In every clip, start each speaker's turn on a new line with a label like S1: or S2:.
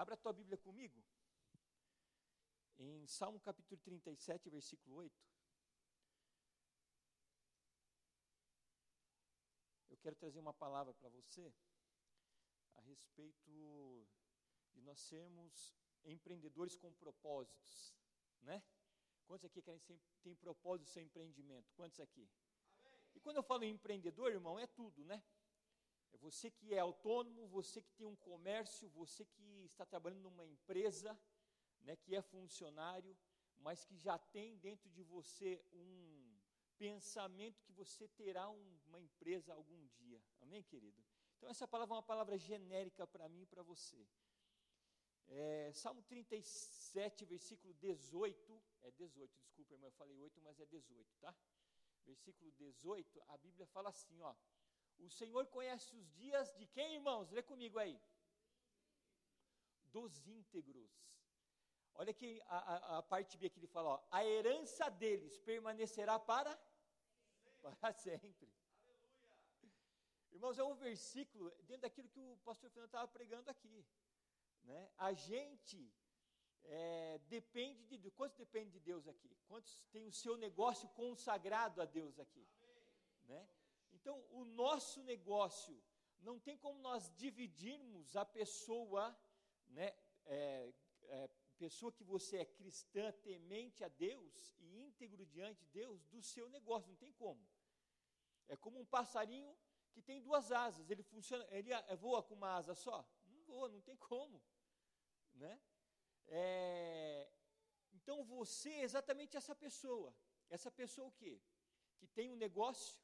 S1: Abra a tua Bíblia comigo. Em Salmo capítulo 37, versículo 8. Eu quero trazer uma palavra para você a respeito de nós sermos empreendedores com propósitos, né? Quantos aqui querem ser, tem propósito do seu empreendimento? Quantos aqui? Amém. E quando eu falo em empreendedor, irmão, é tudo, né? É você que é autônomo, você que tem um comércio, você que está trabalhando numa empresa, né, que é funcionário, mas que já tem dentro de você um pensamento que você terá um, uma empresa algum dia. Amém, querido? Então, essa palavra é uma palavra genérica para mim e para você. É, Salmo 37, versículo 18, é 18, desculpa, irmão, eu falei 8, mas é 18, tá? Versículo 18, a Bíblia fala assim, ó. O Senhor conhece os dias de quem, irmãos? Lê comigo aí. Dos íntegros. Olha aqui a, a, a parte B que ele fala, ó, a herança deles permanecerá para sempre. para sempre. Aleluia. Irmãos, é um versículo dentro daquilo que o pastor Fernando estava pregando aqui. Né? A gente é, depende de Deus. Quantos depende de Deus aqui? Quantos tem o seu negócio consagrado a Deus aqui? Amém. Né? Então, o nosso negócio, não tem como nós dividirmos a pessoa, né, é, é, pessoa que você é cristã, temente a Deus e íntegro diante de Deus, do seu negócio, não tem como. É como um passarinho que tem duas asas, ele funciona, ele voa com uma asa só? Não voa, não tem como, né? É, então você é exatamente essa pessoa, essa pessoa o quê? Que tem um negócio,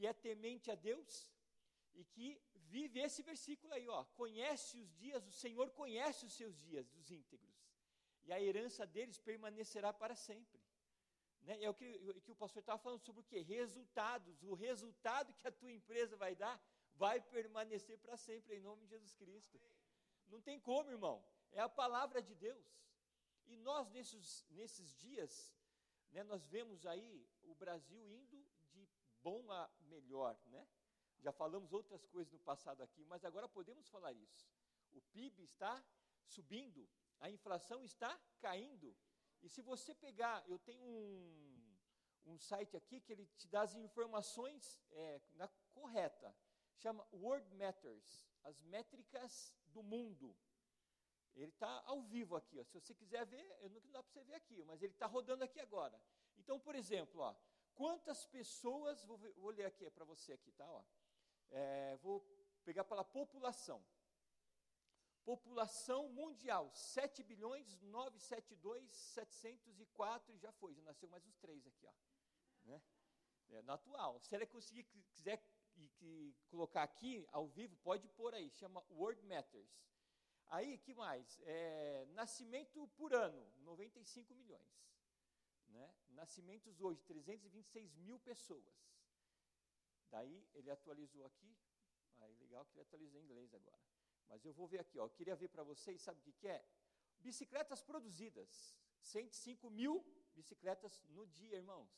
S1: que é temente a Deus e que vive esse versículo aí, ó, conhece os dias, o Senhor conhece os seus dias dos íntegros, e a herança deles permanecerá para sempre. Né? É o que, que o pastor estava falando sobre o que? Resultados. O resultado que a tua empresa vai dar vai permanecer para sempre, em nome de Jesus Cristo. Não tem como, irmão. É a palavra de Deus. E nós, nesses, nesses dias, né, nós vemos aí o Brasil indo de bom a melhor, né? Já falamos outras coisas no passado aqui, mas agora podemos falar isso. O PIB está subindo, a inflação está caindo. E se você pegar, eu tenho um, um site aqui que ele te dá as informações é, na correta. Chama World Matters, as métricas do mundo. Ele está ao vivo aqui. Ó. Se você quiser ver, eu não dá para você ver aqui, mas ele está rodando aqui agora. Então, por exemplo, ó, Quantas pessoas, vou, vou ler aqui para você aqui, tá? Ó. É, vou pegar pela população. População mundial, 7 bilhões 972 704, já foi, já nasceu mais uns três aqui, ó. Né? É, no atual. Se ela conseguir, quiser e, que colocar aqui ao vivo, pode pôr aí, chama World Matters. Aí, que mais? É, nascimento por ano, 95 milhões. Né? Nascimentos hoje, 326 mil pessoas. Daí ele atualizou aqui. Aí legal que ele atualizou em inglês agora. Mas eu vou ver aqui, ó. Eu queria ver para vocês, sabe o que, que é? Bicicletas produzidas. 105 mil bicicletas no dia, irmãos.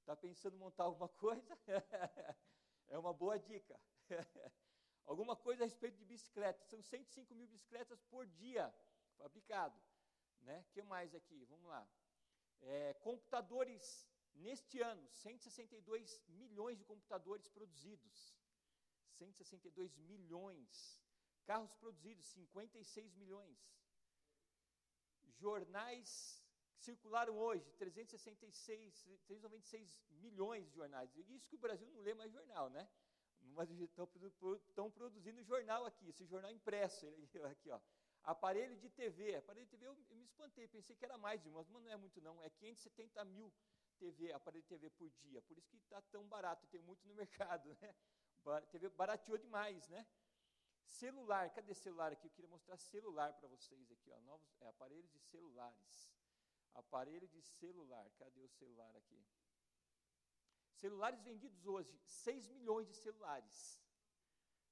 S1: Está pensando em montar alguma coisa? é uma boa dica. alguma coisa a respeito de bicicleta. São 105 mil bicicletas por dia fabricado. Né? que mais aqui? Vamos lá. É, computadores, neste ano, 162 milhões de computadores produzidos. 162 milhões. Carros produzidos, 56 milhões. Jornais circularam hoje, 366, 396 milhões de jornais. Isso que o Brasil não lê mais jornal, né? Mas estão, produzindo jornal aqui, esse jornal impresso, aqui, ó. Aparelho de TV. Aparelho de TV eu, eu me espantei, pensei que era mais, irmãos, mas não é muito não. É 570 mil TV, aparelho de TV por dia. Por isso que está tão barato, tem muito no mercado. Né? TV barateou demais, né? Celular, cadê celular aqui? Eu queria mostrar celular para vocês aqui, ó, novos é, aparelhos de celulares. Aparelho de celular, cadê o celular aqui? Celulares vendidos hoje, 6 milhões de celulares.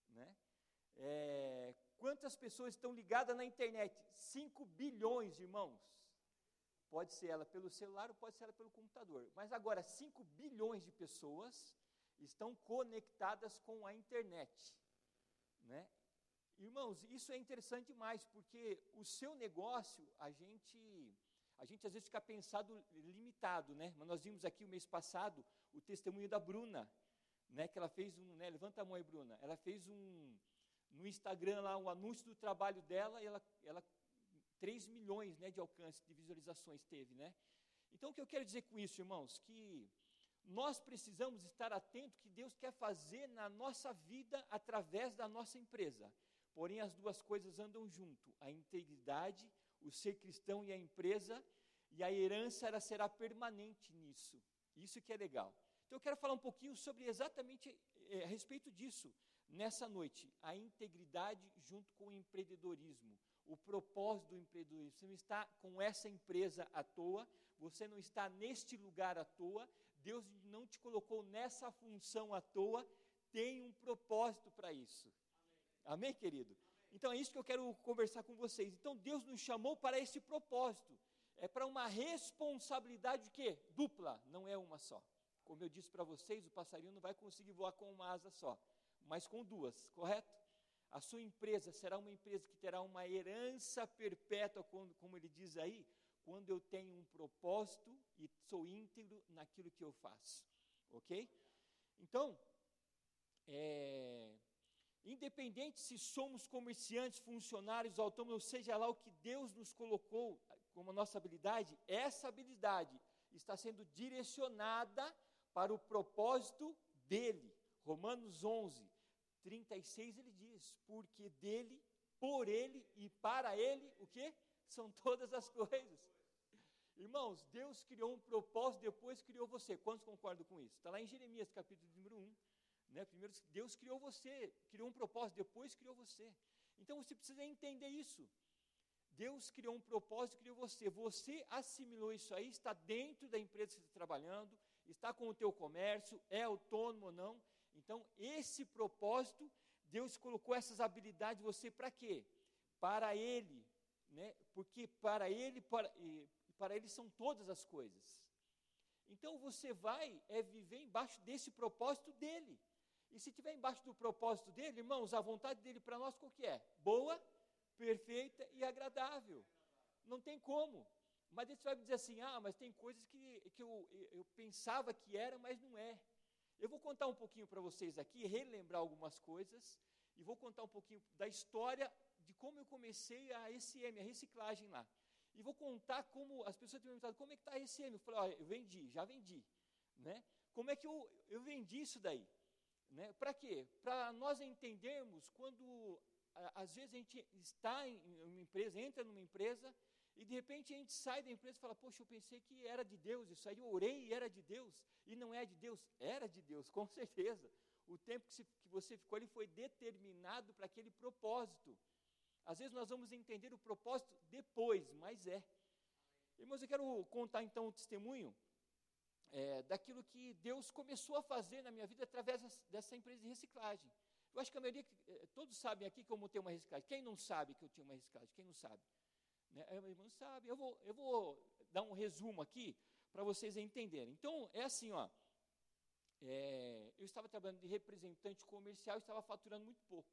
S1: Né? É, Quantas pessoas estão ligadas na internet? 5 bilhões, irmãos. Pode ser ela pelo celular ou pode ser ela pelo computador. Mas agora, 5 bilhões de pessoas estão conectadas com a internet. Né? irmãos, isso é interessante demais, porque o seu negócio, a gente, a gente às vezes fica pensado limitado, né? Mas nós vimos aqui o mês passado o testemunho da Bruna, né? Que ela fez um, né? Levanta a mão aí, Bruna. Ela fez um no Instagram lá um anúncio do trabalho dela e ela, ela 3 milhões, né, de alcance de visualizações teve, né? Então o que eu quero dizer com isso, irmãos, que nós precisamos estar atentos que Deus quer fazer na nossa vida através da nossa empresa. Porém, as duas coisas andam junto: a integridade, o ser cristão e a empresa, e a herança ela será permanente nisso. Isso que é legal. Então, eu quero falar um pouquinho sobre exatamente é, a respeito disso nessa noite: a integridade junto com o empreendedorismo o propósito do empreendedorismo. Você não está com essa empresa à toa, você não está neste lugar à toa, Deus não te colocou nessa função à toa, tem um propósito para isso. Amém, Amém querido? Amém. Então é isso que eu quero conversar com vocês. Então Deus nos chamou para esse propósito. É para uma responsabilidade o quê? Dupla, não é uma só. Como eu disse para vocês, o passarinho não vai conseguir voar com uma asa só, mas com duas, correto? A sua empresa será uma empresa que terá uma herança perpétua, como ele diz aí, quando eu tenho um propósito e sou íntegro naquilo que eu faço. Ok? Então, é, independente se somos comerciantes, funcionários, autônomos, seja lá o que Deus nos colocou como nossa habilidade, essa habilidade está sendo direcionada para o propósito dele. Romanos 11, 36 ele diz: Porque dele, por ele e para ele, o que? São todas as coisas. Irmãos, Deus criou um propósito, depois criou você. Quantos concordam com isso? Está lá em Jeremias, capítulo número 1. Né? Primeiro, Deus criou você, criou um propósito, depois criou você. Então você precisa entender isso. Deus criou um propósito, criou você. Você assimilou isso aí, está dentro da empresa que você está trabalhando, está com o teu comércio, é autônomo ou não. Então, esse propósito, Deus colocou essas habilidades em você para quê? Para Ele, né? Porque para Ele, para, para Ele são todas as coisas. Então, você vai é viver embaixo desse propósito dele. E se tiver embaixo do propósito dele, irmãos, a vontade dele para nós qual que é? Boa, perfeita e agradável. Não tem como. Mas você vai me dizer assim, ah, mas tem coisas que, que eu, eu pensava que era, mas não é. Eu vou contar um pouquinho para vocês aqui, relembrar algumas coisas, e vou contar um pouquinho da história de como eu comecei a SM, a reciclagem lá. E vou contar como as pessoas têm me perguntado, como é que está a SM? Eu falei, olha, eu vendi, já vendi. Né? Como é que eu, eu vendi isso daí? Né? Para quê? Para nós entendermos quando, às vezes, a gente está em uma empresa, entra numa empresa, e de repente a gente sai da empresa e fala: Poxa, eu pensei que era de Deus, isso aí eu orei e era de Deus, e não é de Deus, era de Deus, com certeza. O tempo que, você ficou ali foi determinado para aquele propósito. Às vezes nós vamos entender o propósito depois, mas é. Irmãos, eu quero contar então o testemunho é, daquilo que Deus começou a fazer na minha vida através dessa empresa de reciclagem. Eu acho que a maioria, é, todos sabem aqui que eu montei uma reciclagem. Quem não sabe que eu tinha uma reciclagem? Quem não sabe? Né? Irmão sabe, eu vou, eu vou dar um resumo aqui para vocês entenderem. Então, é assim, ó. É, eu estava trabalhando de representante comercial e estava faturando muito pouco.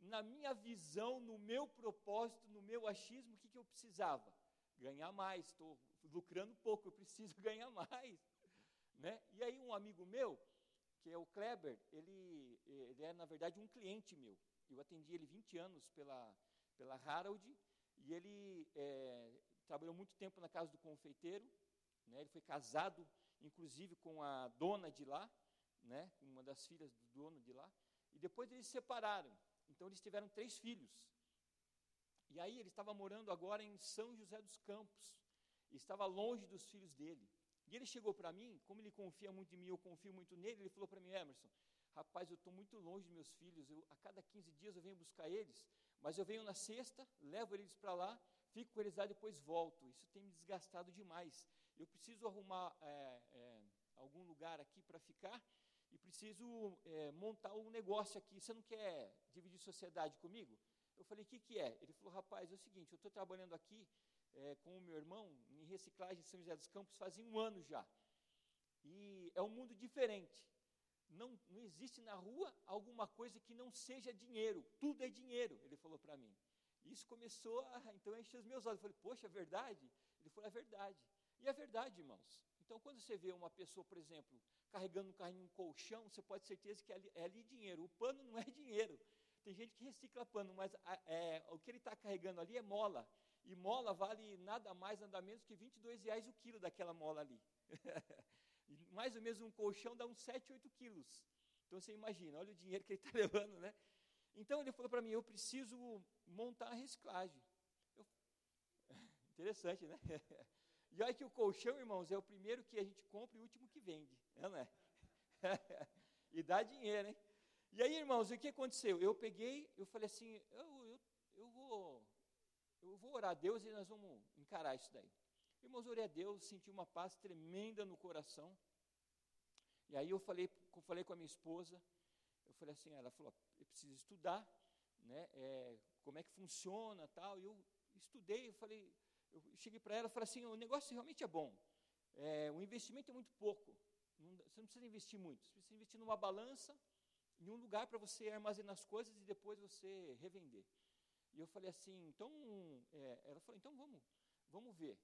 S1: Na minha visão, no meu propósito, no meu achismo, o que, que eu precisava? Ganhar mais, estou lucrando pouco, eu preciso ganhar mais. Né? E aí um amigo meu, que é o Kleber, ele, ele é na verdade um cliente meu. Eu atendi ele 20 anos pela, pela Harold, e ele é, trabalhou muito tempo na casa do confeiteiro, né, ele foi casado, inclusive, com a dona de lá, né, uma das filhas do dono de lá, e depois eles se separaram. Então eles tiveram três filhos. E aí ele estava morando agora em São José dos Campos, estava longe dos filhos dele. E ele chegou para mim, como ele confia muito em mim, eu confio muito nele, ele falou para mim, Emerson, rapaz, eu estou muito longe dos meus filhos, eu, a cada 15 dias eu venho buscar eles, mas eu venho na sexta, levo eles para lá, fico com eles lá, depois volto. Isso tem me desgastado demais. Eu preciso arrumar é, é, algum lugar aqui para ficar e preciso é, montar um negócio aqui. Você não quer dividir sociedade comigo? Eu falei, o que, que é? Ele falou, rapaz, é o seguinte, eu estou trabalhando aqui é, com o meu irmão em reciclagem em São José dos Campos fazia um ano já. E é um mundo diferente. Não, não existe na rua alguma coisa que não seja dinheiro, tudo é dinheiro, ele falou para mim. Isso começou a então encher os meus olhos. Eu falei, poxa, é verdade? Ele falou, é verdade. E é verdade, irmãos. Então, quando você vê uma pessoa, por exemplo, carregando um carrinho, um colchão, você pode ter certeza que é ali, é ali dinheiro. O pano não é dinheiro. Tem gente que recicla pano, mas a, é, o que ele está carregando ali é mola. E mola vale nada mais, nada menos que 22 reais o quilo daquela mola ali. mais ou menos um colchão dá uns 7, 8 quilos. Então você imagina, olha o dinheiro que ele está levando, né? Então ele falou para mim, eu preciso montar a reciclagem. Eu... Interessante, né? E olha que o colchão, irmãos, é o primeiro que a gente compra e o último que vende, não é? e dá dinheiro, hein? E aí, irmãos, o que aconteceu? Eu peguei, eu falei assim, eu, eu, eu, vou, eu vou orar a Deus e nós vamos encarar isso daí. Irmãos, orei a Deus, senti uma paz tremenda no coração. E aí eu falei, falei com a minha esposa, eu falei assim, ela falou, eu preciso estudar, né, é, como é que funciona tal. E eu estudei, eu falei, eu cheguei para ela e falei assim, o negócio realmente é bom, é, o investimento é muito pouco, não, você não precisa investir muito, você precisa investir numa balança, em um lugar para você armazenar as coisas e depois você revender. E eu falei assim, então, é, ela falou, então vamos, vamos ver.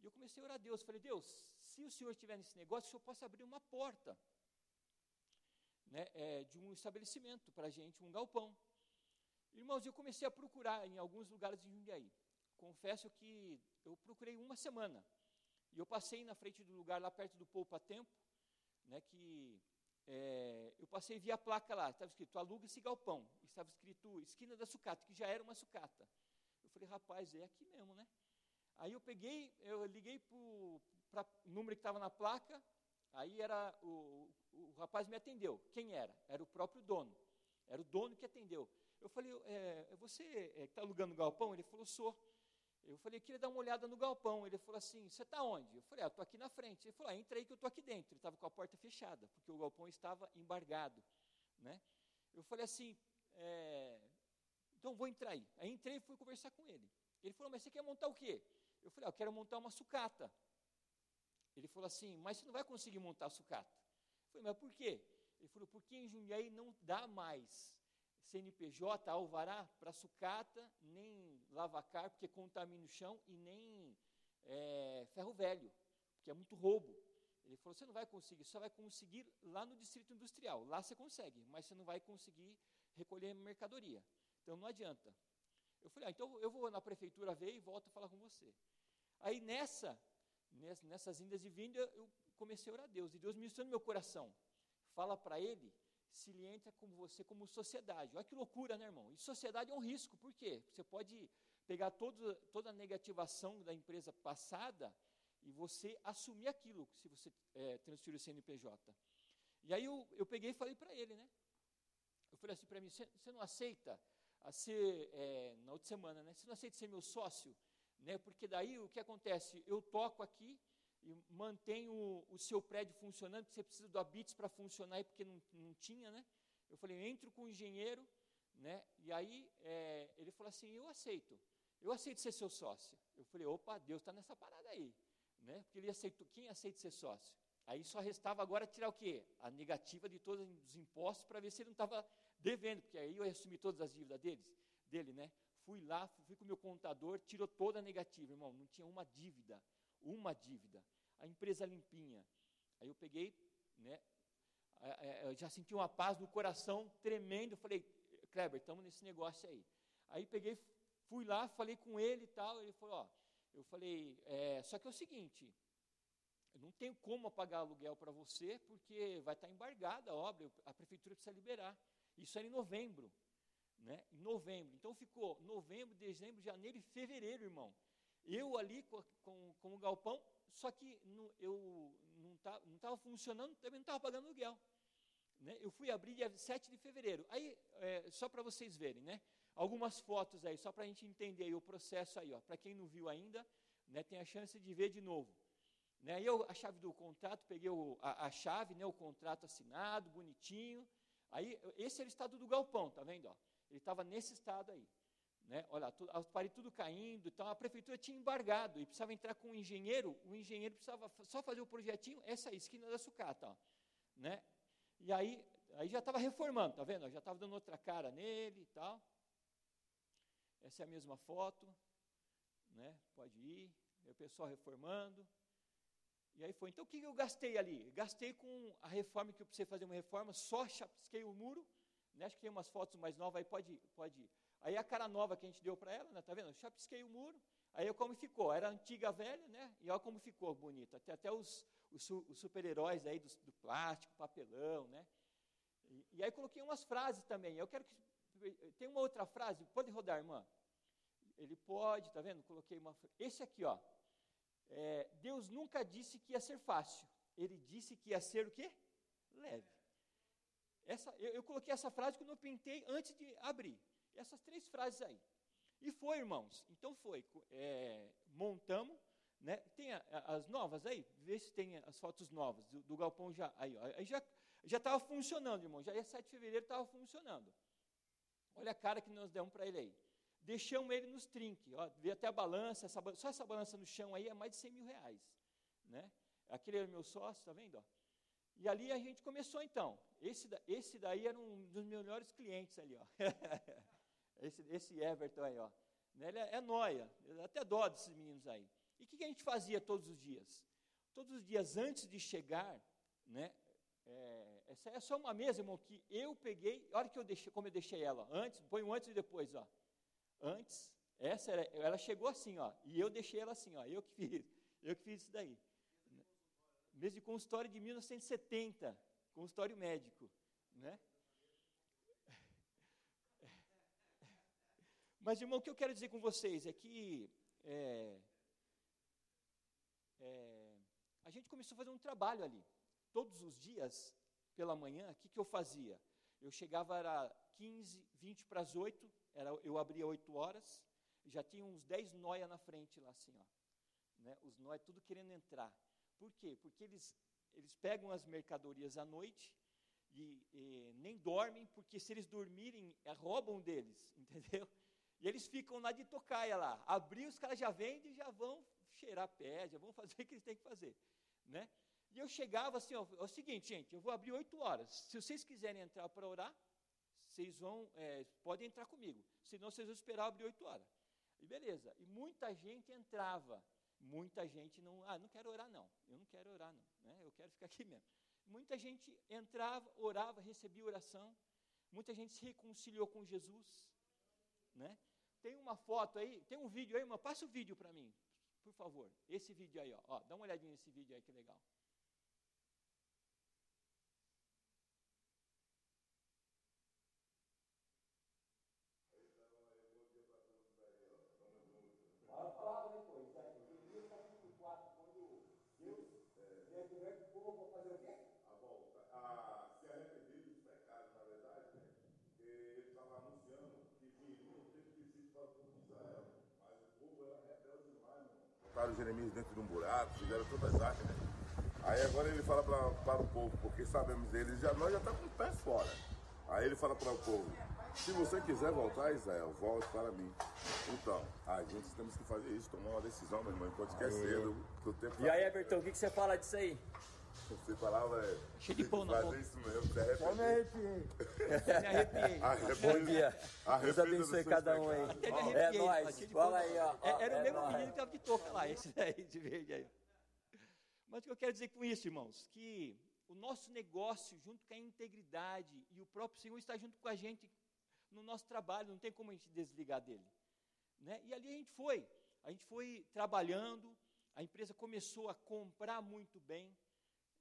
S1: E eu comecei a orar a Deus, falei, Deus, se o Senhor estiver nesse negócio, o Senhor possa abrir uma porta né, é, de um estabelecimento para a gente, um galpão. Irmãos, eu comecei a procurar em alguns lugares de Jundiaí. Confesso que eu procurei uma semana. E eu passei na frente do lugar lá perto do Poupa Tempo, né, que é, eu passei via a placa lá, estava escrito aluga esse galpão, estava escrito esquina da sucata, que já era uma sucata. Eu falei, rapaz, é aqui mesmo, né? Aí eu peguei, eu liguei para o número que estava na placa, aí era o, o, o, rapaz me atendeu. Quem era? Era o próprio dono. Era o dono que atendeu. Eu falei, é, é você é, está alugando o galpão? Ele falou, sou. Eu falei, queria dar uma olhada no galpão. Ele falou assim, você está onde? Eu falei, ah, estou aqui na frente. Ele falou, ah, entra aí que eu estou aqui dentro. Ele estava com a porta fechada, porque o galpão estava embargado. Né? Eu falei assim, é, então vou entrar aí. Aí entrei e fui conversar com ele. Ele falou, mas você quer montar o quê? Eu falei, ah, eu quero montar uma sucata. Ele falou assim, mas você não vai conseguir montar a sucata. Eu falei, mas por quê? Ele falou, porque em Jundiaí não dá mais CNPJ, alvará para sucata, nem lavacar, porque contamina o chão, e nem é, ferro velho, porque é muito roubo. Ele falou, você não vai conseguir, só vai conseguir lá no distrito industrial. Lá você consegue, mas você não vai conseguir recolher mercadoria. Então não adianta. Eu falei, ah, então eu vou na prefeitura ver e volto a falar com você. Aí nessa, nessas indas e vindas, eu comecei a orar a Deus, e Deus ministrou no meu coração. Fala para ele se ele entra com você como sociedade. Olha que loucura, né, irmão? E sociedade é um risco, por quê? Você pode pegar todo, toda a negativação da empresa passada e você assumir aquilo, se você é, transferir o CNPJ. E aí eu, eu peguei e falei para ele, né? Eu falei assim para mim, você não aceita a ser, é, na outra semana, né? Você não aceita ser meu sócio? né? Porque daí o que acontece? Eu toco aqui e mantenho o, o seu prédio funcionando, você precisa do Habits para funcionar, porque não, não tinha, né? Eu falei, entro com o engenheiro, né? E aí é, ele falou assim, eu aceito, eu aceito ser seu sócio. Eu falei, opa, Deus está nessa parada aí, né? Porque ele aceitou, quem aceita ser sócio? Aí só restava agora tirar o quê? A negativa de todos os impostos para ver se ele não estava devendo, porque aí eu ia assumir todas as dívidas deles, dele, né? Fui lá, fui com o meu contador, tirou toda a negativa, irmão, não tinha uma dívida, uma dívida. A empresa limpinha. Aí eu peguei, né, eu já senti uma paz no coração tremendo, falei, Kleber, estamos nesse negócio aí. Aí peguei, fui lá, falei com ele e tal, ele falou, ó, eu falei, é, só que é o seguinte, eu não tenho como pagar aluguel para você, porque vai estar embargada a obra, a prefeitura precisa liberar. Isso era em novembro né, em novembro. Então ficou novembro, dezembro, janeiro e fevereiro, irmão. Eu ali com, com, com o galpão, só que no, eu não estava tá, funcionando, também não estava pagando aluguel. Né? Eu fui abrir dia 7 de fevereiro. Aí, é, só para vocês verem, né? algumas fotos aí, só para a gente entender aí o processo aí. Para quem não viu ainda, né, tem a chance de ver de novo. Né? Eu, a chave do contrato, peguei o, a, a, chave, né, o contrato assinado, bonitinho. Aí, esse era o estado do galpão, tá vendo? Ó? Ele estava nesse estado aí. Né? Olha, tudo, as paredes tudo caindo, então a prefeitura tinha embargado e precisava entrar com um engenheiro, o engenheiro precisava só fazer o projetinho, essa esquina da sucata, ó, né? E aí, aí já estava reformando, tá vendo? Já estava dando outra cara nele e tal. Essa é a mesma foto, né? Pode ir. O pessoal reformando. E aí foi. Então o que eu gastei ali? Gastei com a reforma que eu precisei fazer uma reforma, só chapisquei o muro. Né? Acho que tem umas fotos mais novas aí, pode, pode ir. Aí a cara nova que a gente deu para ela, né? tá vendo? Chapisquei o muro. Aí como ficou? Era antiga velha, né? E olha como ficou bonita. Tem até os, os, os super-heróis aí do, do, plástico, papelão, né? E, e, aí coloquei umas frases também. Eu quero que. Tem uma outra frase, pode rodar, irmã? Ele pode, tá vendo? Coloquei uma. Esse aqui, ó. É, Deus nunca disse que ia ser fácil. Ele disse que ia ser o quê? Leve. Essa, eu, eu coloquei essa frase quando eu pintei antes de abrir. Essas três frases aí. E foi, irmãos. Então foi. É, montamos. Né? Tem a, as novas aí? Vê se tem as fotos novas do, do galpão já. Aí, ó, aí já estava funcionando, irmão. Já é 7 de fevereiro estava funcionando. Olha a cara que nós demos para ele aí. Deixamos ele nos trinques. Ó, vê até a balança, essa, só essa balança no chão aí é mais de 100 mil reais. Né? Aquele era meu sócio, está vendo? Ó? E ali a gente começou então. Esse, esse daí era um dos melhores clientes ali. Ó. esse, esse Everton aí. Ó. Né, ele é, é noia, até dó desses meninos aí. E o que, que, a gente fazia todos os dias? Todos os dias antes de chegar, né, é, essa é só uma mesa, irmão, que eu peguei, olha que eu deixei, como eu deixei ela, antes, põe um antes e depois, ó. Antes, essa era, ela chegou assim, ó, e eu deixei ela assim, ó, eu que fiz, eu que fiz isso daí. Mês de consultório de 1970, consultório médico, né? Mas, irmão, o que eu quero dizer com vocês é que é, é, a gente começou a fazer um trabalho ali. Todos os dias, pela manhã, o que, que eu fazia? Eu chegava, era 15, 20 para as 8, era, eu abria 8 horas, já tinha uns 10 noia na frente lá, assim, ó. Né? Os noia tudo querendo entrar. Por quê? Porque eles, eles pegam as mercadorias à noite e, e nem dormem, porque se eles dormirem, é, roubam deles, entendeu? E eles ficam lá de tocaia lá. Abrir, os caras já vendem e já vão cheirar pé, já vão fazer o que eles têm que fazer. Né? E eu chegava assim, ó, é o seguinte, gente, eu vou abrir oito horas. Se vocês quiserem entrar para orar, vocês vão, é, podem entrar comigo. Senão vocês vão esperar abrir oito horas. E beleza. E muita gente entrava. Muita gente não, ah, não quero orar não. Eu não quero orar não, né? Eu quero ficar aqui mesmo. Muita gente entrava, orava, recebia oração. Muita gente se reconciliou com Jesus, né? Tem uma foto aí, tem um vídeo aí, passa o vídeo para mim, por favor. Esse vídeo aí, ó. ó. Dá uma olhadinha nesse vídeo aí, que legal.
S2: Botaram Jeremias dentro de um buraco, fizeram todas as artes, né? Aí agora ele fala pra, para o povo, porque sabemos eles, já, nós já estamos com o pé fora. Aí ele fala para o povo, se você quiser voltar, Israel, volte para mim. Então, a gente temos que fazer isso, tomar uma decisão, meu irmão, enquanto que é cedo. tempo
S3: e aí, Everton, o que, que você fala disso aí?
S2: Você falava, é.
S1: Cheio de pão na boca.
S2: isso mesmo, se arrepender.
S3: me arrepiei. me arrepiei. Bom dia. Deus abençoe cada um aí. É nóis. Fala aí, ó.
S1: É, era o mesmo menino que estava de touca lá, esse daí, de verde aí. Mas o que eu quero dizer com isso, irmãos? Que o nosso negócio, junto com a integridade, e o próprio Senhor está junto com a gente no nosso trabalho, não tem como a gente desligar dele. Né? E ali a gente foi. A gente foi trabalhando, a empresa começou a comprar muito bem,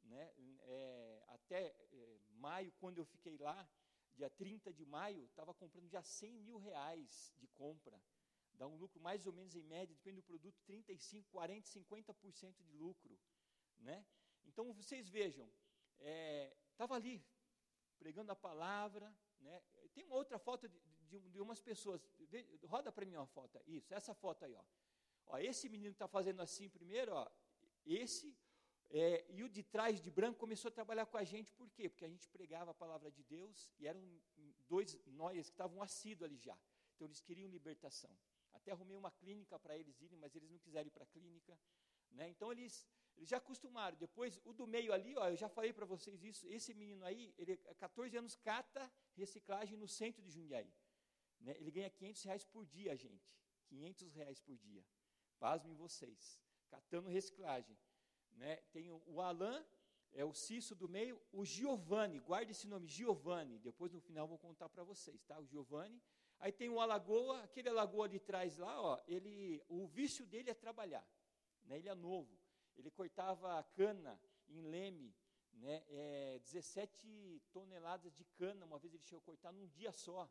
S1: né, é, até é, maio, quando eu fiquei lá, dia 30 de maio, estava comprando já 100 mil reais de compra. Dá um lucro mais ou menos em média, depende do produto, 35, 40, 50% de lucro. Né? Então vocês vejam, estava é, ali pregando a palavra. Né? Tem uma outra foto de, de, de umas pessoas. Roda para mim uma foto. Isso, essa foto aí. Ó. Ó, esse menino está fazendo assim primeiro. Ó, esse é, e o de trás de branco começou a trabalhar com a gente, por quê? Porque a gente pregava a palavra de Deus e eram dois nós que estavam assíduos ali já. Então eles queriam libertação. Até arrumei uma clínica para eles irem, mas eles não quiseram ir para a clínica. Né? Então eles, eles já acostumaram. Depois, o do meio ali, ó, eu já falei para vocês isso, esse menino aí, ele 14 anos cata reciclagem no centro de Jundiaí. Né? Ele ganha 500 reais por dia, gente. 500 reais por dia. Pasmem vocês. Catando reciclagem. Né? Tem o, o Alain, é o Cício do meio, o Giovanni, guarde esse nome, Giovanni, depois no final vou contar para vocês, tá? O Giovanni. Aí tem o Alagoa, aquele Alagoa de trás lá, ó, ele, o vício dele é trabalhar, né? Ele é novo, ele cortava cana em Leme, né? É, 17 toneladas de cana, uma vez ele chegou a cortar num dia só.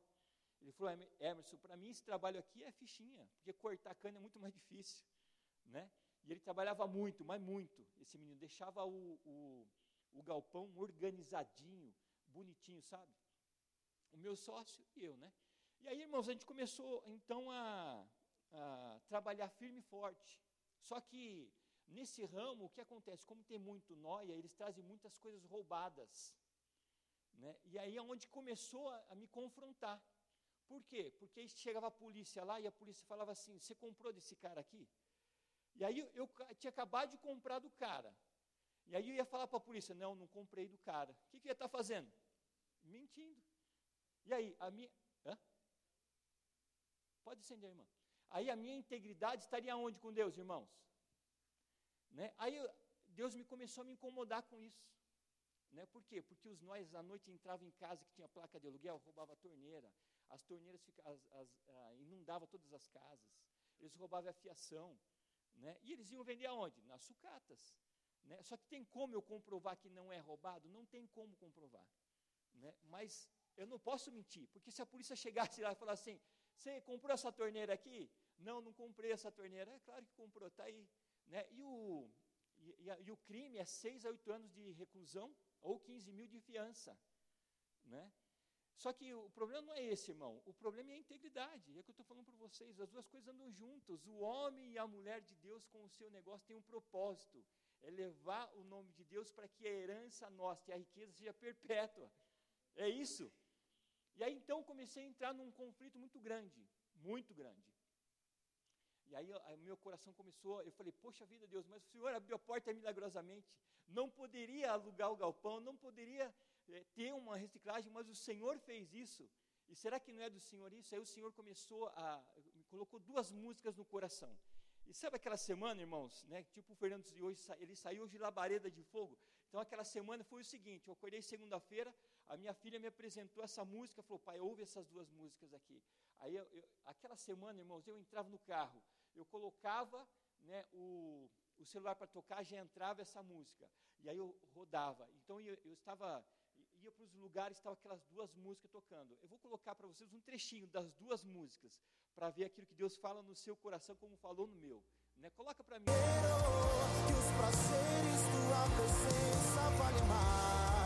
S1: Ele falou, Emerson, para mim esse trabalho aqui é fichinha, porque cortar cana é muito mais difícil, né? E ele trabalhava muito, mas muito, esse menino. Deixava o, o, o galpão organizadinho, bonitinho, sabe? O meu sócio e eu, né? E aí, irmãos, a gente começou então a, a trabalhar firme e forte. Só que nesse ramo, o que acontece? Como tem muito noia, eles trazem muitas coisas roubadas. Né? E aí é onde começou a, a me confrontar. Por quê? Porque chegava a polícia lá e a polícia falava assim: Você comprou desse cara aqui? E aí eu, tinha acabado de comprar do cara. E aí eu ia falar para a polícia, não, não comprei do cara. O que, que ia estar tá fazendo? Mentindo. E aí, a minha. Hã? Pode acender, irmã. Aí a minha integridade estaria onde com Deus, irmãos? Né? Aí Deus me começou a me incomodar com isso. Né? Por quê? Porque os nós à noite entravam em casa que tinha placa de aluguel, roubava a torneira, as torneiras ficavam, as, as, ah, inundavam todas as casas, eles roubavam a fiação. Né? E eles iam vender aonde? Nas sucatas. Né? Só que tem como eu comprovar que não é roubado? Não tem como comprovar. Né? Mas eu não posso mentir, porque se a polícia chegasse lá e falasse assim: você comprou essa torneira aqui? Não, não comprei essa torneira. É claro que comprou, está aí. Né? E, o, e, e, o crime é 6 a 8 anos de reclusão ou 15 mil de fiança. Né? Só que o problema não é esse, irmão. O problema é a integridade. É o que eu estou falando para vocês. As duas coisas andam juntas. O homem e a mulher de Deus com o seu negócio têm um propósito. É levar o nome de Deus para que a herança nossa e a riqueza seja perpétua. É isso. E aí então comecei a entrar num conflito muito grande. Muito grande. E aí, o meu coração começou, eu falei, poxa vida, Deus, mas o Senhor abriu a porta milagrosamente. Não poderia alugar o galpão, não poderia é, ter uma reciclagem, mas o Senhor fez isso. E será que não é do Senhor isso? Aí o Senhor começou a. colocou duas músicas no coração. E sabe aquela semana, irmãos, né? Tipo o Fernando de hoje, ele saiu de labareda de fogo. Então aquela semana foi o seguinte: eu acordei segunda-feira, a minha filha me apresentou essa música, falou, pai, ouve essas duas músicas aqui. Aí eu, eu, aquela semana, irmãos, eu entrava no carro, eu colocava né, o, o celular para tocar, já entrava essa música. E aí eu rodava. Então eu, eu estava ia para os lugares, estavam aquelas duas músicas tocando. Eu vou colocar para vocês um trechinho das duas músicas, para ver aquilo que Deus fala no seu coração, como falou no meu. Né? Coloca para mim.
S4: Que os prazeres tua presença vale mais.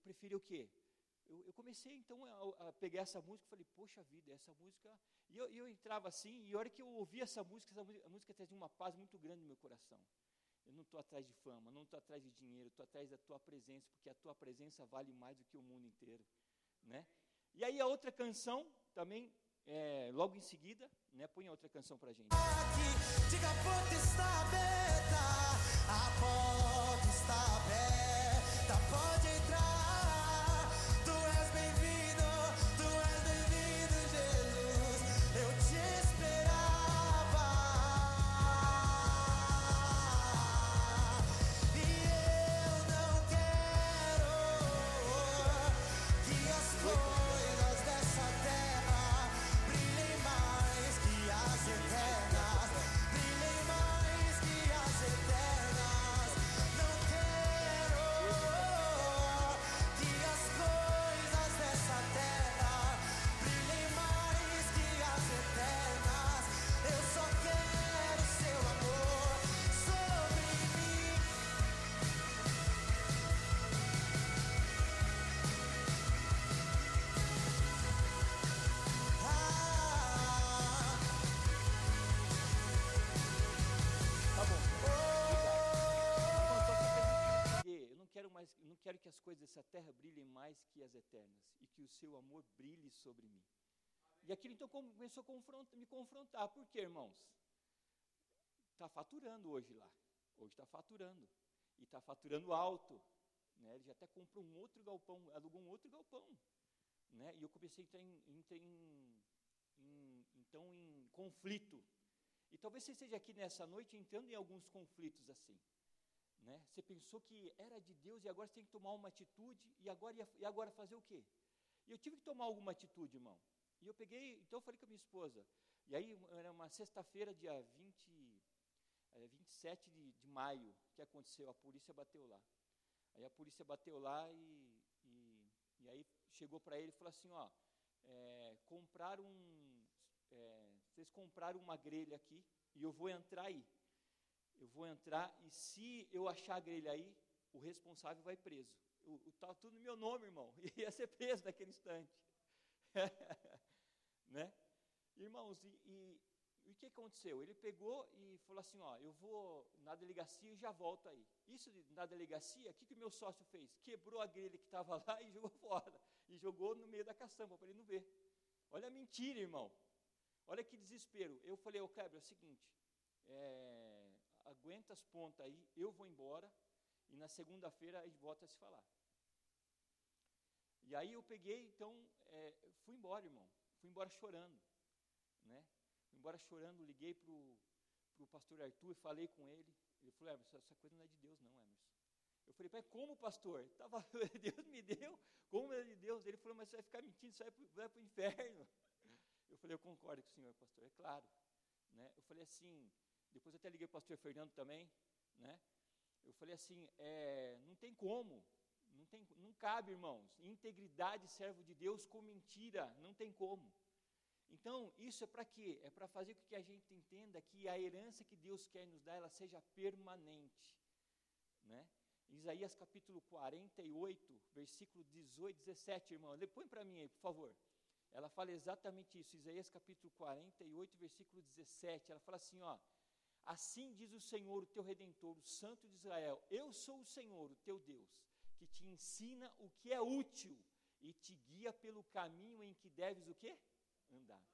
S1: Preferi o quê? Eu, eu comecei então a, a pegar essa música e falei, poxa vida, essa música. E eu, eu entrava assim, e a hora que eu ouvia essa música, essa música, a música trazia uma paz muito grande no meu coração. Eu não estou atrás de fama, não estou atrás de dinheiro, estou atrás da tua presença, porque a tua presença vale mais do que o mundo inteiro, né? E aí a outra canção também é, logo em seguida, né, põe outra canção pra gente.
S4: Aqui, diga a está aberta, a porta está aberta, pode entrar. Mais, eu
S1: não quero que as coisas dessa terra brilhem mais que as eternas e que o seu amor brilhe sobre mim. E aquilo então começou a confronta- me confrontar. Por quê, irmãos? Está faturando hoje lá. Hoje está faturando. E está faturando alto. Né? Ele já até comprou um outro galpão, alugou um outro galpão. Né? E eu comecei a entrar em, entrar em- em- então em conflito. E talvez você esteja aqui nessa noite entrando em alguns conflitos assim. Né? Você pensou que era de Deus e agora você tem que tomar uma atitude e agora, e agora fazer o quê? E eu tive que tomar alguma atitude, irmão. E eu peguei, então eu falei com a minha esposa. E aí era uma sexta-feira, dia 20, eh, 27 de, de maio, que aconteceu, a polícia bateu lá. Aí a polícia bateu lá e, e, e aí chegou para ele e falou assim, ó, é, compraram um, é, vocês compraram uma grelha aqui e eu vou entrar aí. Eu vou entrar e se eu achar a grelha aí, o responsável vai preso. O, o, tá tudo no meu nome, irmão. E ia ser preso naquele instante. né? Irmãos, e, o que aconteceu? Ele pegou e falou assim, ó, eu vou na delegacia e já volto aí. Isso de- na delegacia, o que, que o meu sócio fez? Quebrou a grelha que estava lá e jogou fora. E jogou no meio da caçamba para ele não ver. Olha a mentira, irmão. Olha que desespero. Eu falei, ô Kleber, é o seguinte, é, aguenta as pontas aí, eu vou embora, e na segunda-feira a gente volta a se falar. E aí eu peguei, então, é, fui embora, irmão. Fui embora chorando, né? Fui embora chorando, liguei para o pastor Arthur, falei com ele. Ele falou, Emerson, essa coisa não é de Deus não, Emerson. Eu falei, pai, como pastor? Tava, Deus me deu, como é de Deus? Ele falou, mas você vai ficar mentindo, você vai para o inferno. Eu falei, eu concordo com o senhor, pastor, é claro. Né? Eu falei assim, depois até liguei para o pastor Fernando também, né? Eu falei assim, é, não tem como, não, tem, não cabe, irmãos, integridade servo de Deus com mentira, não tem como. Então, isso é para quê? É para fazer com que a gente entenda que a herança que Deus quer nos dar, ela seja permanente. Né? Isaías capítulo 48, versículo 18, 17, irmão. Põe para mim aí, por favor. Ela fala exatamente isso. Isaías capítulo 48, versículo 17. Ela fala assim, ó. Assim diz o Senhor, o teu redentor, o Santo de Israel: Eu sou o Senhor, o teu Deus, que te ensina o que é útil e te guia pelo caminho em que deves o quê? Andar.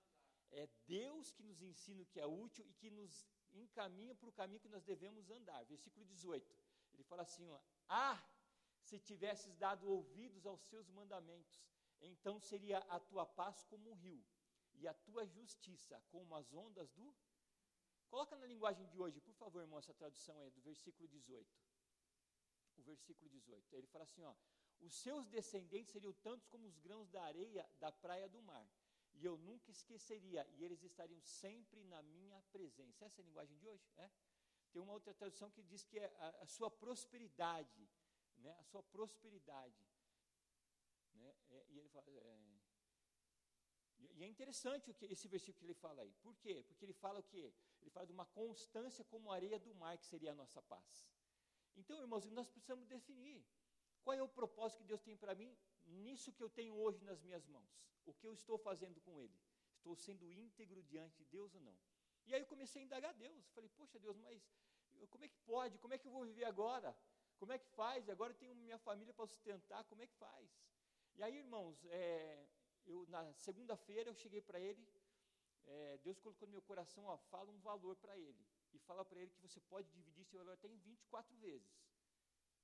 S1: É Deus que nos ensina o que é útil e que nos encaminha para o caminho que nós devemos andar. Versículo 18. Ele fala assim, ó: Ah, se tivesses dado ouvidos aos seus mandamentos, então seria a tua paz como um rio e a tua justiça como as ondas do Coloca na linguagem de hoje, por favor, irmão, essa tradução aí do versículo 18. O versículo 18. Ele fala assim, ó: Os seus descendentes seriam tantos como os grãos da areia da praia do mar, e eu nunca esqueceria, e eles estariam sempre na minha presença. Essa é a linguagem de hoje, é? Tem uma outra tradução que diz que é a, a sua prosperidade, né? A sua prosperidade, né? É, e ele fala, é, e é interessante o que, esse versículo que ele fala aí. Por quê? Porque ele fala o quê? Ele fala de uma constância como a areia do mar, que seria a nossa paz. Então, irmãos, nós precisamos definir qual é o propósito que Deus tem para mim nisso que eu tenho hoje nas minhas mãos. O que eu estou fazendo com ele? Estou sendo íntegro diante de Deus ou não? E aí eu comecei a indagar a Deus. Falei, poxa Deus, mas como é que pode? Como é que eu vou viver agora? Como é que faz? Agora eu tenho minha família para sustentar, como é que faz? E aí, irmãos, é, eu, na segunda-feira eu cheguei para ele, é, Deus colocou no meu coração, ó, fala um valor para ele. E fala para ele que você pode dividir esse valor até em 24 vezes.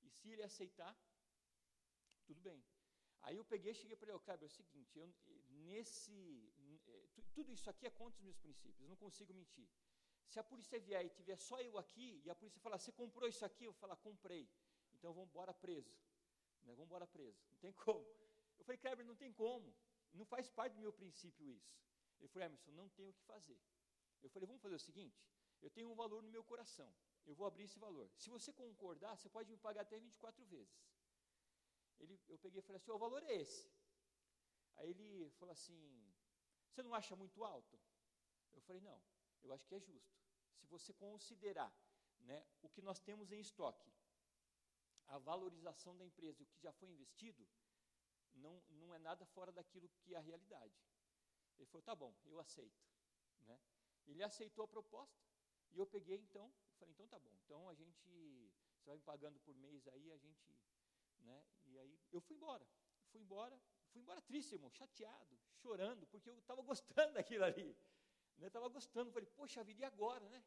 S1: E se ele aceitar, tudo bem. Aí eu peguei e cheguei para ele, Kleber, é o seguinte, eu, nesse, é, tudo isso aqui é contra os meus princípios, eu não consigo mentir. Se a polícia vier e tiver só eu aqui, e a polícia falar, você comprou isso aqui? Eu falar, comprei. Então vamos embora preso. Né, vamos embora preso. Não tem como. Eu falei, Kleber, não tem como. Não faz parte do meu princípio isso. Ele falou, Emerson, não tenho o que fazer. Eu falei, vamos fazer o seguinte, eu tenho um valor no meu coração, eu vou abrir esse valor. Se você concordar, você pode me pagar até 24 vezes. Ele, eu peguei e falei assim, o valor é esse. Aí ele falou assim, você não acha muito alto? Eu falei, não, eu acho que é justo. Se você considerar né, o que nós temos em estoque, a valorização da empresa, o que já foi investido, não, não é nada fora daquilo que é a realidade. Ele falou, tá bom, eu aceito. Né? Ele aceitou a proposta e eu peguei então, eu falei, então tá bom, então a gente, você vai me pagando por mês aí, a gente, né? E aí eu fui embora, fui embora, fui embora triste, irmão, chateado, chorando, porque eu estava gostando daquilo ali. Né? Estava gostando, falei, poxa vida, e agora, né?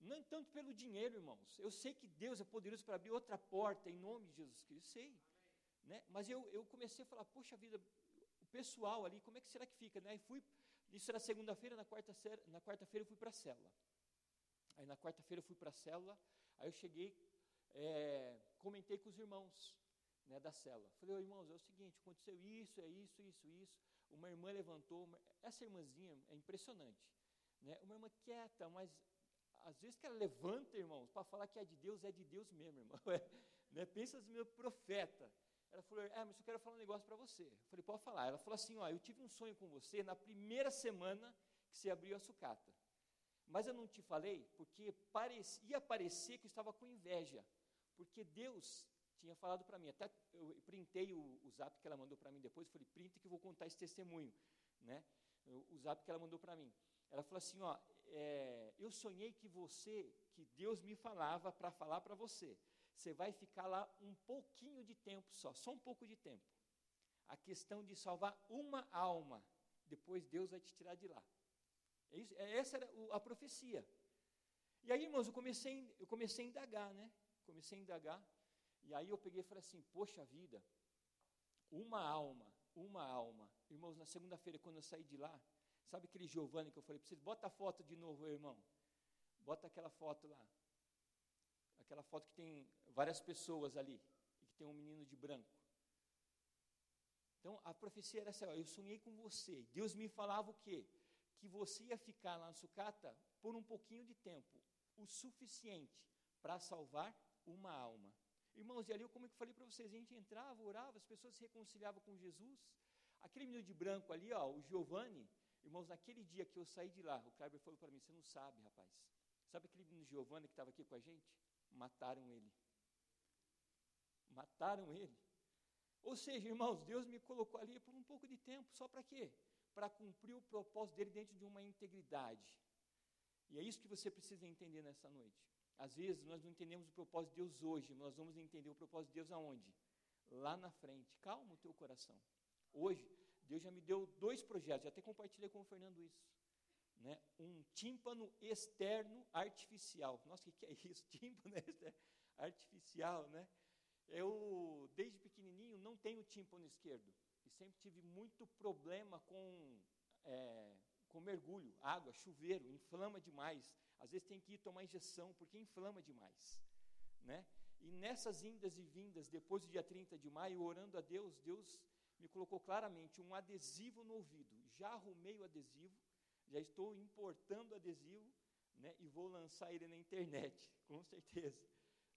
S1: Não tanto pelo dinheiro, irmãos. Eu sei que Deus é poderoso para abrir outra porta em nome de Jesus Cristo, sei. Né? Mas eu, eu comecei a falar, poxa vida, pessoal ali, como é que será que fica? Né? E fui, isso era segunda-feira, na quarta-feira na quarta eu fui para a célula. Aí na quarta-feira eu fui para a célula, aí eu cheguei, é, comentei com os irmãos né, da célula. Falei, irmãos, é o seguinte, aconteceu isso, é isso, isso, isso. Uma irmã levantou, uma, essa irmãzinha é impressionante. Né? Uma irmã quieta, mas às vezes que ela levanta, irmãos, para falar que é de Deus, é de Deus mesmo, irmão. né? Pensa no meu profeta. Ela falou, é, mas eu quero falar um negócio para você. Eu falei, pode falar. Ela falou assim, ó, eu tive um sonho com você na primeira semana que você abriu a sucata. Mas eu não te falei porque ia parecer que eu estava com inveja. Porque Deus tinha falado para mim, até eu printei o, o zap que ela mandou para mim depois, eu falei, printa que eu vou contar esse testemunho, né? O, o zap que ela mandou para mim. Ela falou assim, ó, é, eu sonhei que você, que Deus me falava para falar para você, você vai ficar lá um pouquinho de tempo só, só um pouco de tempo. A questão de salvar uma alma, depois Deus vai te tirar de lá. É isso, é, essa era a profecia. E aí, irmãos, eu comecei, eu comecei a indagar, né? Comecei a indagar. E aí eu peguei e falei assim: Poxa vida, uma alma, uma alma. Irmãos, na segunda-feira, quando eu saí de lá, sabe aquele Giovanni que eu falei para vocês? Bota a foto de novo, irmão. Bota aquela foto lá. Aquela foto que tem várias pessoas ali. E que tem um menino de branco. Então, a profecia era essa: eu sonhei com você. Deus me falava o quê? Que você ia ficar lá na sucata por um pouquinho de tempo, o suficiente para salvar uma alma. Irmãos, e ali, como eu falei para vocês, a gente entrava, orava, as pessoas se reconciliavam com Jesus. Aquele menino de branco ali, ó, o Giovanni, irmãos, naquele dia que eu saí de lá, o Kleber falou para mim: Você não sabe, rapaz. Sabe aquele menino Giovanni que estava aqui com a gente? Mataram ele. Mataram ele. Ou seja, irmãos, Deus me colocou ali por um pouco de tempo, só para quê? Para cumprir o propósito dele dentro de uma integridade. E é isso que você precisa entender nessa noite. Às vezes nós não entendemos o propósito de Deus hoje, mas nós vamos entender o propósito de Deus aonde? Lá na frente. Calma o teu coração. Hoje, Deus já me deu dois projetos, já até compartilhei com o Fernando isso. Né? Um tímpano externo artificial. Nossa, o que, que é isso? Tímpano externo artificial, né? Eu, desde pequenininho, não tenho tímpano esquerdo. E sempre tive muito problema com, é, com mergulho, água, chuveiro, inflama demais. Às vezes tem que ir tomar injeção, porque inflama demais. Né? E nessas indas e vindas, depois do dia 30 de maio, orando a Deus, Deus me colocou claramente um adesivo no ouvido. Já arrumei o adesivo, já estou importando o adesivo né, e vou lançar ele na internet, com certeza.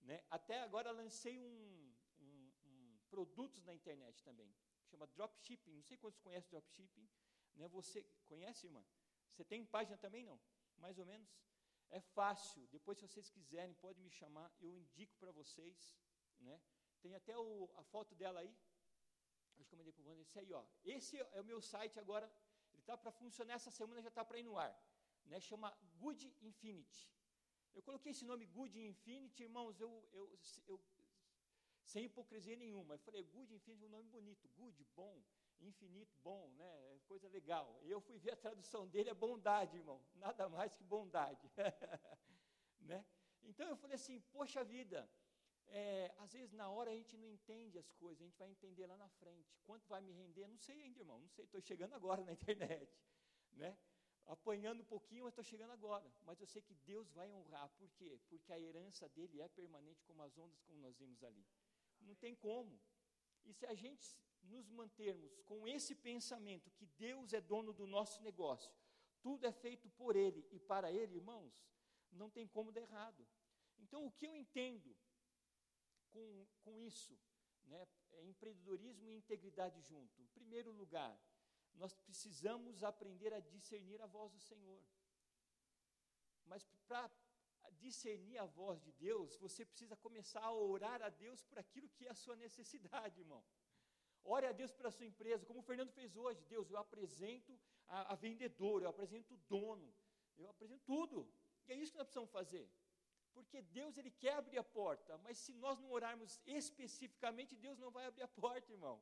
S1: Né? Até agora lancei um, um, um, produtos na internet também, chama dropshipping. Não sei quantos conhecem dropshipping. Né? Você conhece, irmã? Você tem página também? Não? Mais ou menos? É fácil. Depois, se vocês quiserem, pode me chamar. Eu indico para vocês. Né? Tem até o, a foto dela aí. Acho que eu mandei para o Wander. Esse aí, ó. Esse é o meu site agora. Ele está para funcionar essa semana, já está para ir no ar. Né? Chama Good Infinity. Eu coloquei esse nome Good Infinity, irmãos, eu, eu, eu sem hipocrisia nenhuma. Eu falei, Good Infinity é um nome bonito. Good, bom. infinito, bom, né? É coisa legal. E eu fui ver a tradução dele, é bondade, irmão. Nada mais que bondade. né? Então eu falei assim, poxa vida, é, às vezes na hora a gente não entende as coisas, a gente vai entender lá na frente. Quanto vai me render? Não sei ainda, irmão, não sei, estou chegando agora na internet, né? Apanhando um pouquinho, mas estou chegando agora. Mas eu sei que Deus vai honrar, por quê? Porque a herança dele é permanente como as ondas, como nós vimos ali. Não tem como. E se a gente nos mantermos com esse pensamento que Deus é dono do nosso negócio, tudo é feito por Ele e para Ele, irmãos, não tem como dar errado. Então, o que eu entendo com, com isso, né, é empreendedorismo e integridade junto. Em primeiro lugar, nós precisamos aprender a discernir a voz do Senhor. Mas para discernir a voz de Deus, você precisa começar a orar a Deus por aquilo que é a sua necessidade, irmão. Ore a Deus pela sua empresa, como o Fernando fez hoje. Deus, eu apresento a, a vendedora, eu apresento o dono, eu apresento tudo. E é isso que nós precisamos fazer. Porque Deus, Ele quer abrir a porta, mas se nós não orarmos especificamente, Deus não vai abrir a porta, irmão.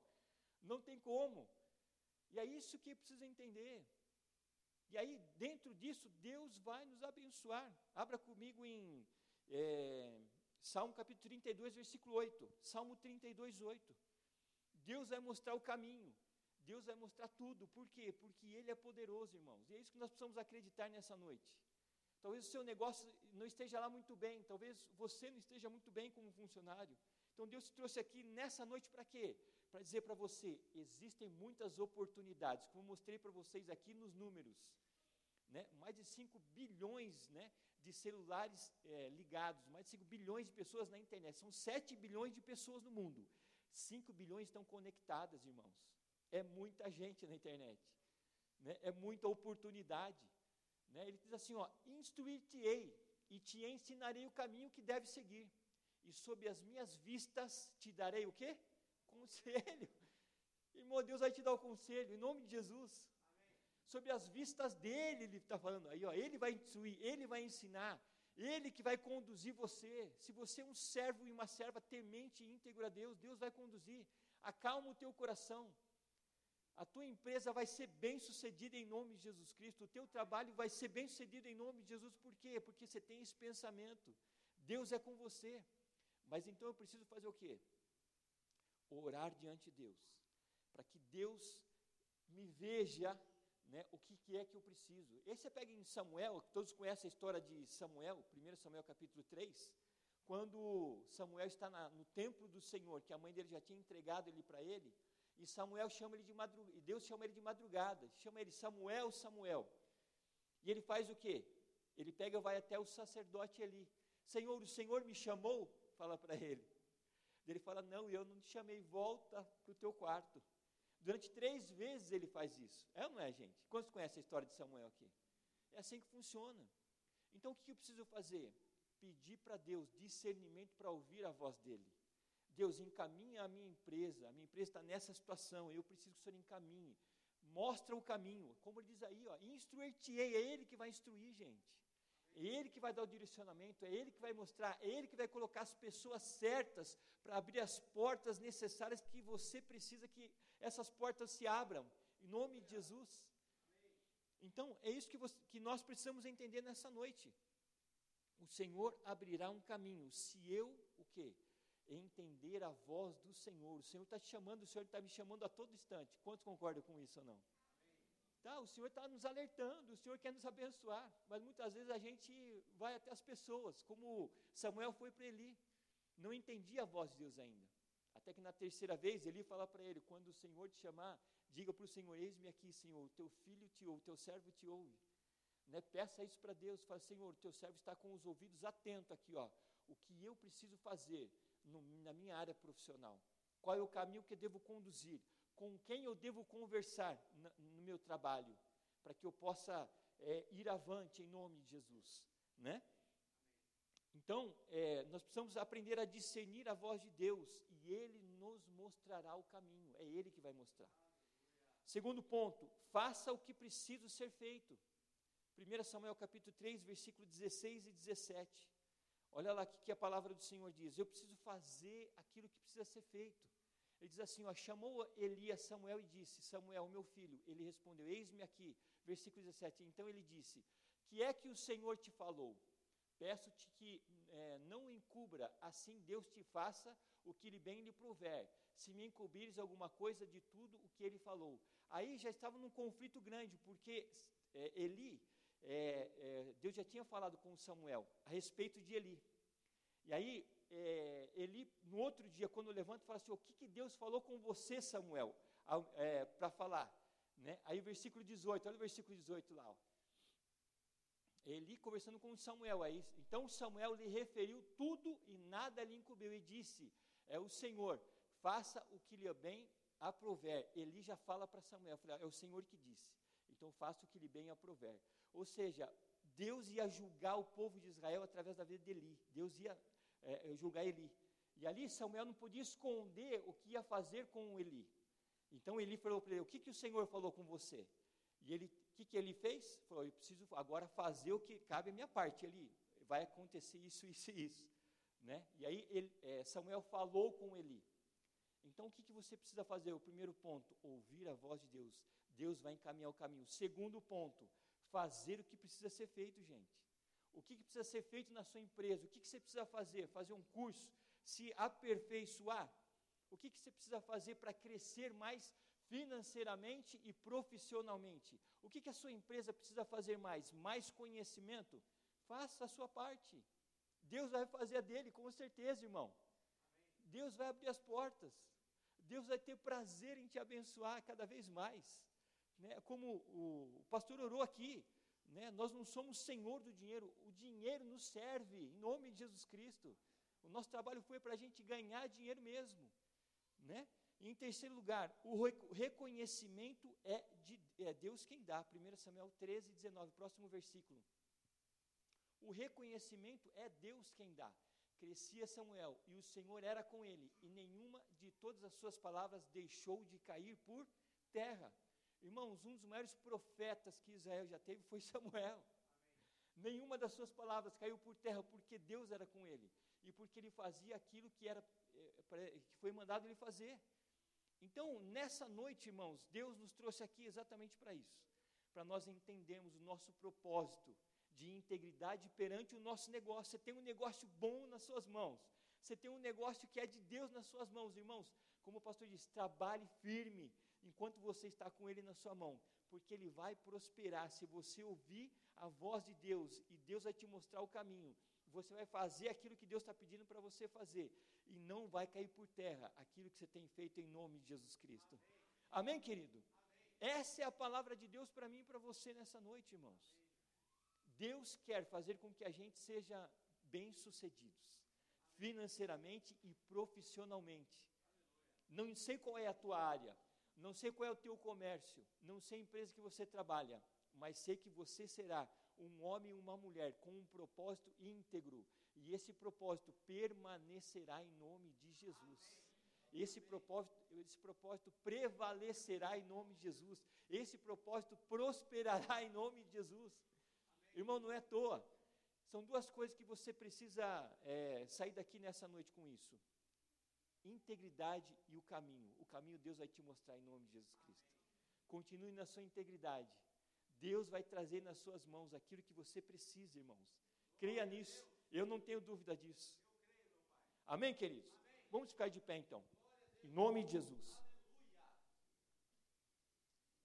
S1: Não tem como. E é isso que precisa entender. E aí, dentro disso, Deus vai nos abençoar. Abra comigo em é, Salmo capítulo 32, versículo 8. Salmo 32, 8. Deus vai mostrar o caminho. Deus vai mostrar tudo. Por quê? Porque Ele é poderoso, irmãos. E é isso que nós precisamos acreditar nessa noite. Talvez o seu negócio não esteja lá muito bem. Talvez você não esteja muito bem como funcionário. Então Deus te trouxe aqui nessa noite para quê? Para dizer para você: existem muitas oportunidades, como mostrei para vocês aqui nos números. Né? Mais de 5 bilhões né, de celulares é, ligados, mais de 5 bilhões de pessoas na internet. São 7 bilhões de pessoas no mundo. 5 bilhões estão conectadas, irmãos. É muita gente na internet. Né? É muita oportunidade. Né? Ele diz assim: instruir-te-ei e te ensinarei o caminho que deve seguir. E sob as minhas vistas te darei o quê? Conselho. Irmão, Deus vai te dar o conselho, em nome de Jesus. Amém. Sob as vistas dele, ele está falando aí, ó, ele vai instruir, ele vai ensinar, ele que vai conduzir você. Se você é um servo e uma serva temente e íntegro a Deus, Deus vai conduzir. Acalma o teu coração. A tua empresa vai ser bem sucedida em nome de Jesus Cristo. O teu trabalho vai ser bem sucedido em nome de Jesus. Por quê? Porque você tem esse pensamento. Deus é com você. Mas então eu preciso fazer o quê? Orar diante de Deus. Para que Deus me veja né, o que, que, é que eu preciso. Esse você pega em Samuel, todos conhecem a história de Samuel, 1 Samuel capítulo 3, quando Samuel está na, no templo do Senhor, que a mãe dele já tinha entregado ele para ele, e Samuel chama ele de madrugada, e Deus chama ele de madrugada, chama ele Samuel, Samuel. E ele faz o quê? Ele pega e vai até o sacerdote ali. Senhor, o Senhor me chamou, fala para ele. Ele fala: Não, eu não te chamei, volta para o teu quarto. Durante três vezes ele faz isso. É ou não é, gente? Quantos conhecem a história de Samuel aqui? É assim que funciona. Então o que eu preciso fazer? Pedir para Deus discernimento para ouvir a voz dele. Deus, encaminha a minha empresa, a minha empresa está nessa situação, eu preciso que o Senhor encaminhe. Mostra o caminho, como ele diz aí, instruir-te-ei, é Ele que vai instruir, gente. É Ele que vai dar o direcionamento, é Ele que vai mostrar, é Ele que vai colocar as pessoas certas para abrir as portas necessárias que você precisa que essas portas se abram, em nome de Jesus. Então, é isso que, você, que nós precisamos entender nessa noite. O Senhor abrirá um caminho, se eu, o quê? Entender a voz do Senhor. O Senhor está te chamando, o Senhor está me chamando a todo instante. Quantos concordam com isso ou não? Tá, o Senhor está nos alertando, o Senhor quer nos abençoar, mas muitas vezes a gente vai até as pessoas, como Samuel foi para Eli, não entendia a voz de Deus ainda. Até que na terceira vez ele fala para ele: quando o Senhor te chamar, diga para o Senhor: Eis-me aqui, Senhor, o teu filho te ouve, o teu servo te ouve. Né? Peça isso para Deus, fala: Senhor, o teu servo está com os ouvidos atentos aqui, ó. O que eu preciso fazer no, na minha área profissional? Qual é o caminho que devo conduzir? Com quem eu devo conversar no, meu trabalho? Para que eu possa é, ir avante em nome de Jesus, né? Então, é, nós precisamos aprender a discernir a voz de Deus e Ele nos mostrará o caminho, é Ele que vai mostrar. Segundo ponto, faça o que precisa ser feito. 1 Samuel capítulo 3, versículo 16 e 17. Olha lá o que a palavra do Senhor diz: Eu preciso fazer aquilo que precisa ser feito. Ele diz assim: ó, chamou Elias Samuel e disse: Samuel, meu filho. Ele respondeu: Eis-me aqui. Versículo 17. Então ele disse: Que é que o Senhor te falou? Peço-te que é, não encubra, assim Deus te faça o que lhe bem lhe prover. Se me encobrires alguma coisa de tudo o que ele falou. Aí já estava num conflito grande, porque é, Eli, é, é Deus já tinha falado com Samuel a respeito de Eli. E aí é, Eli, no outro dia, quando levanta, fala assim: O que, que Deus falou com você, Samuel, é, para falar? Né? Aí o versículo 18, olha o versículo 18 lá. Ó. Eli conversando com Samuel, aí, então Samuel lhe referiu tudo e nada lhe encobriu e disse: É o Senhor, faça o que lhe bem aprover. Eli já fala para Samuel: É o Senhor que disse, então faça o que lhe bem aprover. Ou seja, Deus ia julgar o povo de Israel através da vida de Eli. Deus ia é, é, julgar Eli. E ali Samuel não podia esconder o que ia fazer com Eli. Então Eli falou para ele: O que, que o Senhor falou com você? E ele, o que, que ele fez? Falou: Eu preciso agora fazer o que cabe a minha parte. Ele vai acontecer isso, isso e isso. Né? E aí ele, é, Samuel falou com Eli. Então o que, que você precisa fazer? O primeiro ponto, ouvir a voz de Deus. Deus vai encaminhar o caminho. Segundo ponto, fazer o que precisa ser feito, gente. O que, que precisa ser feito na sua empresa? O que, que você precisa fazer? Fazer um curso? Se aperfeiçoar? O que, que você precisa fazer para crescer mais financeiramente e profissionalmente? O que, que a sua empresa precisa fazer mais? Mais conhecimento? Faça a sua parte. Deus vai fazer a dele, com certeza, irmão. Deus vai abrir as portas. Deus vai ter prazer em te abençoar cada vez mais. Né? Como o pastor orou aqui, né? Nós não somos senhor do dinheiro, o dinheiro nos serve, em nome de Jesus Cristo. O nosso trabalho foi para a gente ganhar dinheiro mesmo. Né? E em terceiro lugar, o reconhecimento é de é Deus quem dá. 1 Samuel 13, 19, próximo versículo. O reconhecimento é Deus quem dá. Crescia Samuel e o Senhor era com ele, e nenhuma de todas as suas palavras deixou de cair por terra. Irmãos, um dos maiores profetas que Israel já teve foi Samuel. Amém. Nenhuma das suas palavras caiu por terra porque Deus era com ele e porque ele fazia aquilo que era é, que foi mandado ele fazer. Então, nessa noite, irmãos, Deus nos trouxe aqui exatamente para isso, para nós entendermos o nosso propósito de integridade perante o nosso negócio. Você tem um negócio bom nas suas mãos. Você tem um negócio que é de Deus nas suas mãos, irmãos. Como o pastor disse, trabalhe firme, enquanto você está com ele na sua mão, porque ele vai prosperar se você ouvir a voz de Deus e Deus vai te mostrar o caminho. Você vai fazer aquilo que Deus está pedindo para você fazer e não vai cair por terra aquilo que você tem feito em nome de Jesus Cristo. Amém, Amém querido? Amém. Essa é a palavra de Deus para mim e para você nessa noite, irmãos. Deus quer fazer com que a gente seja bem-sucedidos, financeiramente e profissionalmente. Não sei qual é a tua área, não sei qual é o teu comércio, não sei a empresa que você trabalha, mas sei que você será um homem e uma mulher com um propósito íntegro, e esse propósito permanecerá em nome de Jesus. Esse propósito, esse propósito prevalecerá em nome de Jesus. Esse propósito prosperará em nome de Jesus. Irmão, não é à toa. São duas coisas que você precisa é, sair daqui nessa noite com isso integridade e o caminho. O caminho Deus vai te mostrar em nome de Jesus Cristo. Continue na sua integridade. Deus vai trazer nas suas mãos aquilo que você precisa, irmãos. Creia nisso. Eu não tenho dúvida disso. Amém, queridos? Vamos ficar de pé então. Em nome de Jesus.